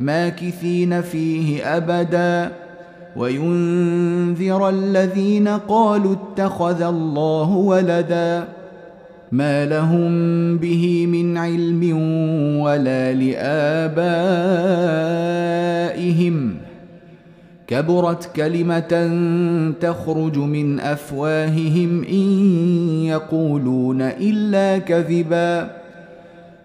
ماكثين فيه أبدا وينذر الذين قالوا اتخذ الله ولدا ما لهم به من علم ولا لآبائهم كبرت كلمة تخرج من أفواههم إن يقولون إلا كذبا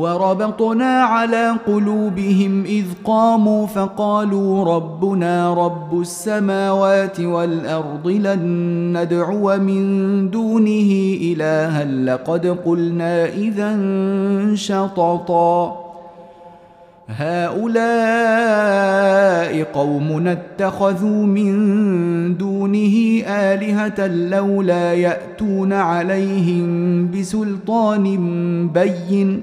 وربطنا على قلوبهم إذ قاموا فقالوا ربنا رب السماوات والأرض لن ندعو من دونه إلها لقد قلنا إذا شططا. هؤلاء قوم اتخذوا من دونه آلهة لولا يأتون عليهم بسلطان بين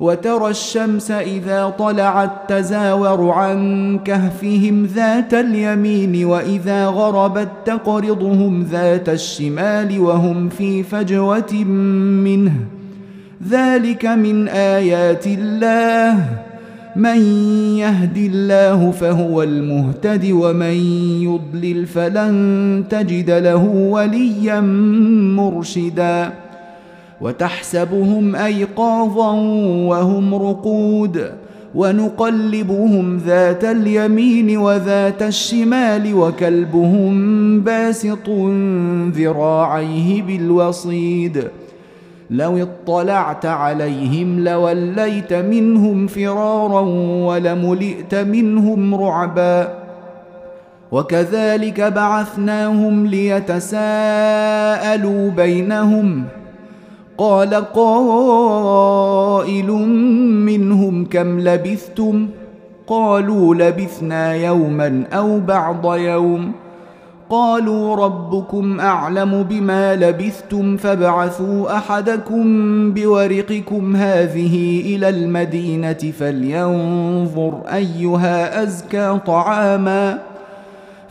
وترى الشمس إذا طلعت تزاور عن كهفهم ذات اليمين وإذا غربت تقرضهم ذات الشمال وهم في فجوة منه. ذلك من آيات الله. من يهد الله فهو المهتد ومن يضلل فلن تجد له وليا مرشدا. وتحسبهم أيقاظا وهم رقود ونقلبهم ذات اليمين وذات الشمال وكلبهم باسط ذراعيه بالوصيد. لو اطلعت عليهم لوليت منهم فرارا ولملئت منهم رعبا. وكذلك بعثناهم ليتساءلوا بينهم قال قائل منهم كم لبثتم؟ قالوا لبثنا يوما أو بعض يوم. قالوا ربكم أعلم بما لبثتم فابعثوا أحدكم بورقكم هذه إلى المدينة فلينظر أيها أزكى طعاما.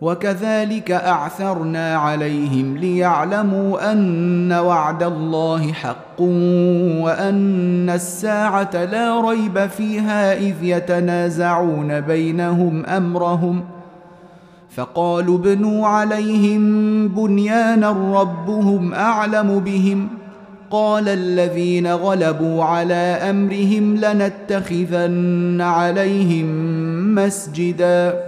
وكذلك أعثرنا عليهم ليعلموا أن وعد الله حق وأن الساعة لا ريب فيها إذ يتنازعون بينهم أمرهم. فقالوا ابنوا عليهم بنيانا ربهم أعلم بهم. قال الذين غلبوا على أمرهم لنتخذن عليهم مسجدا.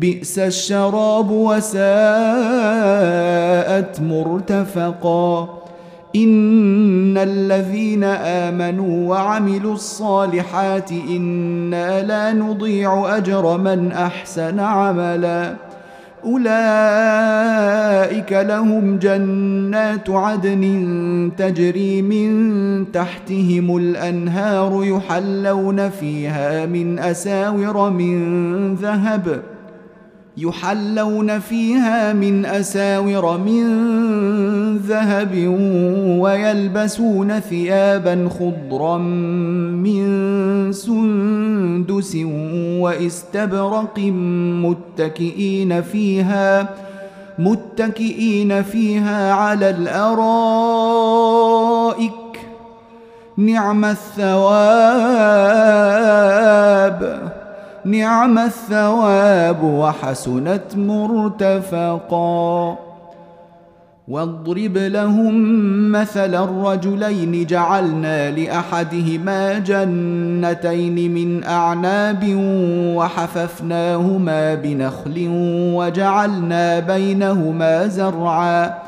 بئس الشراب وساءت مرتفقا. إن الذين آمنوا وعملوا الصالحات إنا لا نضيع أجر من أحسن عملا. أولئك لهم جنات عدن تجري من تحتهم الأنهار يحلون فيها من أساور من ذهب. يحلون فيها من أساور من ذهب ويلبسون ثيابا خضرا من سندس واستبرق متكئين فيها متكئين فيها على الأرائك. نعم الثواب. نعم الثواب وحسنت مرتفقا. واضرب لهم مثل الرجلين جعلنا لأحدهما جنتين من أعناب وحففناهما بنخل وجعلنا بينهما زرعا.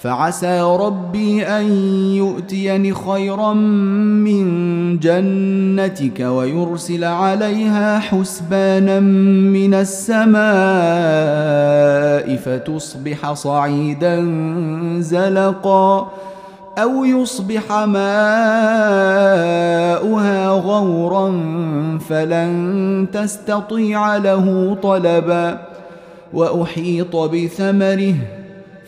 فعسى ربي أن يؤتيني خيرا من جنتك ويرسل عليها حسبانا من السماء فتصبح صعيدا زلقا أو يصبح ماؤها غورا فلن تستطيع له طلبا وأحيط بثمره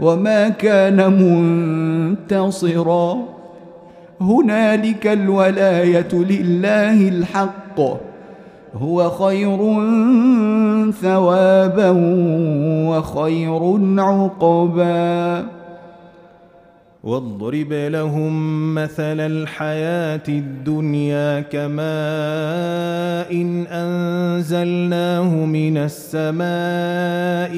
وما كان منتصرا. هنالك الولاية لله الحق. هو خير ثوابا وخير عقبا. واضرب لهم مثل الحياة الدنيا كماء إن أنزلناه من السماء.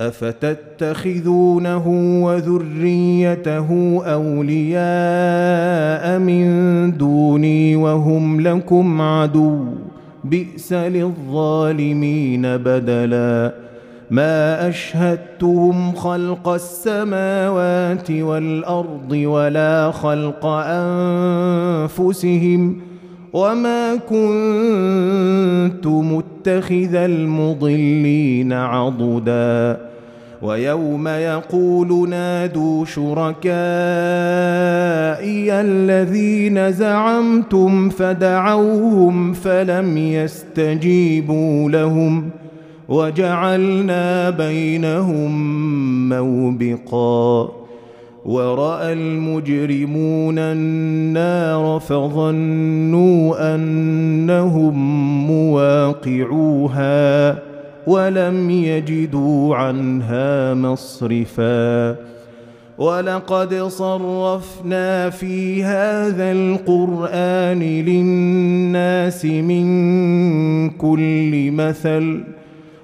أفتتخذونه وذريته أولياء من دوني وهم لكم عدو؟ بئس للظالمين بدلا. ما أشهدتهم خلق السماوات والأرض ولا خلق أنفسهم وما كنت متخذ المضلين عضداً ويوم يقول نادوا شركائي الذين زعمتم فدعوهم فلم يستجيبوا لهم وجعلنا بينهم موبقا وراى المجرمون النار فظنوا انهم مواقعوها ولم يجدوا عنها مصرفا ولقد صرفنا في هذا القران للناس من كل مثل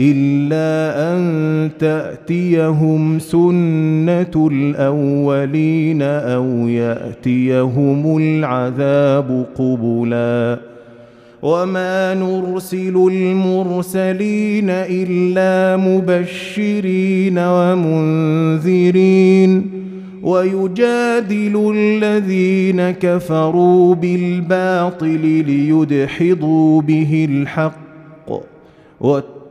إلا أن تأتيهم سنة الأولين أو يأتيهم العذاب قبلا. وما نرسل المرسلين إلا مبشرين ومنذرين. ويجادل الذين كفروا بالباطل ليدحضوا به الحق.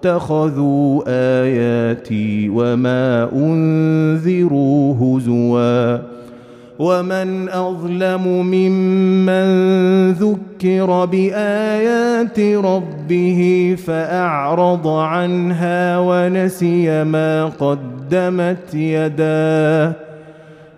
واتخذوا آياتي وما أنذروا هزوا ومن أظلم ممن ذكر بآيات ربه فأعرض عنها ونسي ما قدمت يداه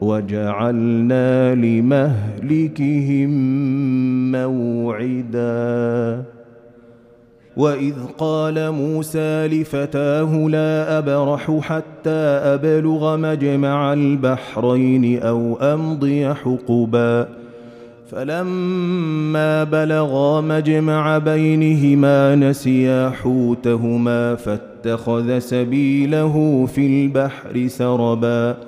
وجعلنا لمهلكهم موعدا. وإذ قال موسى لفتاه لا أبرح حتى أبلغ مجمع البحرين أو أمضي حقبا. فلما بلغا مجمع بينهما نسيا حوتهما فاتخذ سبيله في البحر سربا.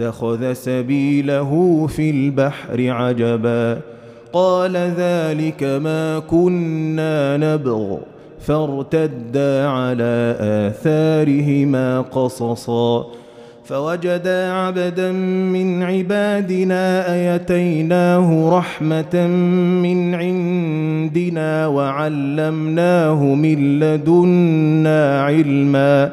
واتخذ سبيله في البحر عجبا. قال ذلك ما كنا نبغ. فارتدا على آثارهما قصصا. فوجدا عبدا من عبادنا آيتيناه رحمة من عندنا وعلمناه من لدنا علما.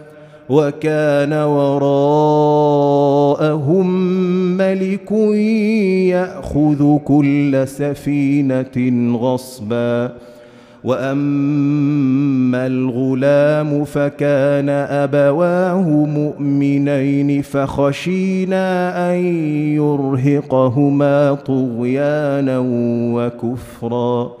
وكان وراءهم ملك يأخذ كل سفينة غصبا. وأما الغلام فكان أبواه مؤمنين فخشينا أن يرهقهما طغيانا وكفرا.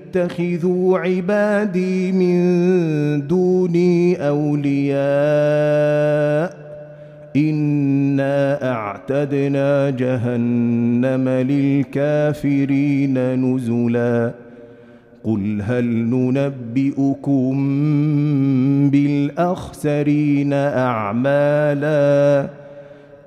يتخذوا عبادي من دوني أولياء. إنا أعتدنا جهنم للكافرين نزلا. قل هل ننبئكم بالأخسرين أعمالا؟